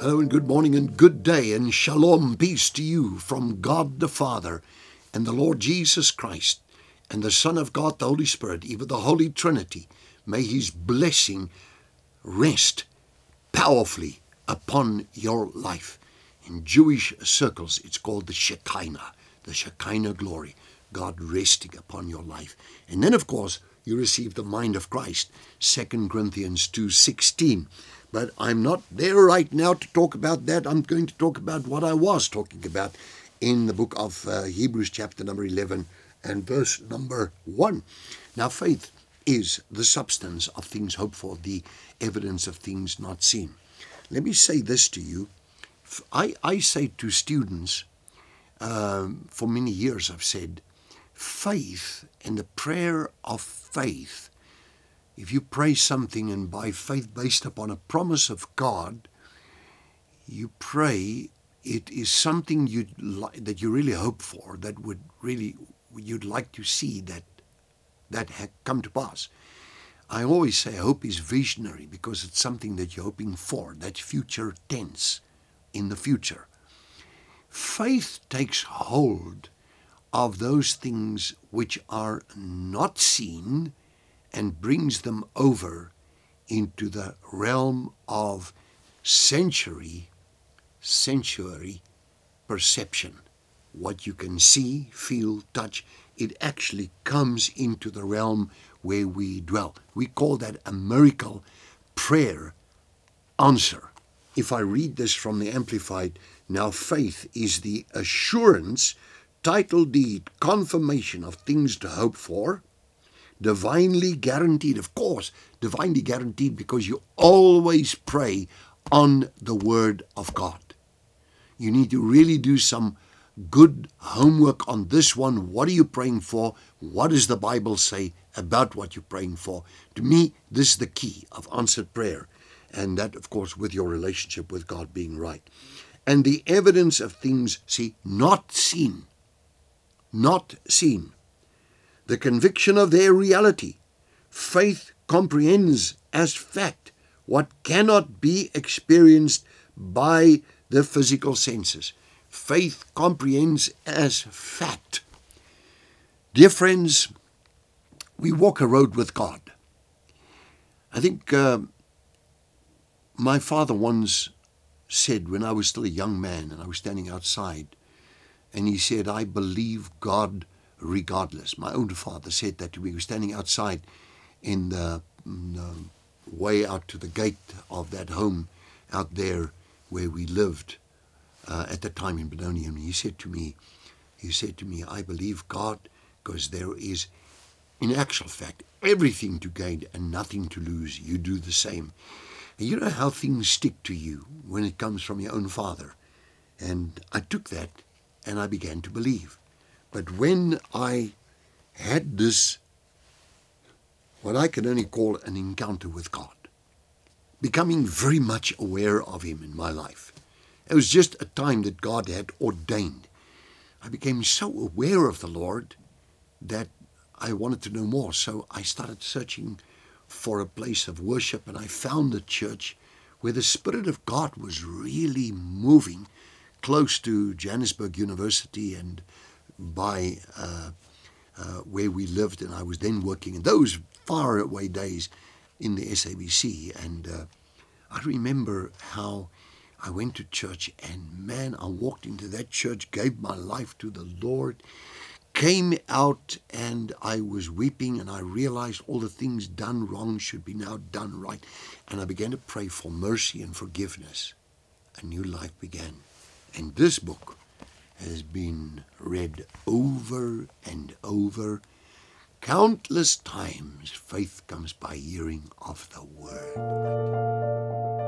Hello and good morning and good day and shalom, peace to you from God the Father and the Lord Jesus Christ and the Son of God, the Holy Spirit, even the Holy Trinity. May His blessing rest powerfully upon your life. In Jewish circles, it's called the Shekinah, the Shekinah glory, God resting upon your life. And then, of course, you receive the mind of Christ, 2 Corinthians 2.16. But I'm not there right now to talk about that. I'm going to talk about what I was talking about in the book of uh, Hebrews, chapter number 11 and verse number 1. Now, faith is the substance of things hoped for, the evidence of things not seen. Let me say this to you. I, I say to students, um, for many years I've said, faith and the prayer of faith if you pray something and by faith based upon a promise of God, you pray it is something you li- that you really hope for that would really you'd like to see that that had come to pass. I always say hope is visionary because it's something that you're hoping for, that future tense in the future. Faith takes hold of those things which are not seen and brings them over into the realm of sensory, sensory perception. What you can see, feel, touch, it actually comes into the realm where we dwell. We call that a miracle prayer answer. If I read this from the Amplified, now faith is the assurance, title deed, confirmation of things to hope for divinely guaranteed. Of course, divinely guaranteed because you always pray on the Word of God. You need to really do some good homework on this one. What are you praying for? What does the Bible say about what you're praying for? To me, this is the key of answered prayer. And that, of course, with your relationship with God being right. And the evidence of things, see, not seen. Not seen the conviction of their reality. Faith comprehends as fact what cannot be experienced by the physical senses. Faith comprehends as fact. Dear friends, we walk a road with God. I think uh, my father once said when I was still a young man and I was standing outside, and he said, I believe God regardless. My own father said that we were standing outside in the, in the way out to the gate of that home out there where we lived uh, at the time in Benoni. And he said to me, he said to me, I believe God because there is, in actual fact, everything to gain and nothing to lose. You do the same. And you know how things stick to you when it comes from your own father. And I took that and I began to believe. But when I had this, what I can only call an encounter with God, becoming very much aware of Him in my life, it was just a time that God had ordained. I became so aware of the Lord that I wanted to know more. So I started searching for a place of worship, and I found a church where the Spirit of God was really moving close to Johannesburg University and by uh, uh, where we lived, and I was then working in those far away days in the SABC. And uh, I remember how I went to church, and man, I walked into that church, gave my life to the Lord, came out, and I was weeping, and I realized all the things done wrong should be now done right. And I began to pray for mercy and forgiveness. A new life began. And this book, has been read over and over. Countless times faith comes by hearing of the word.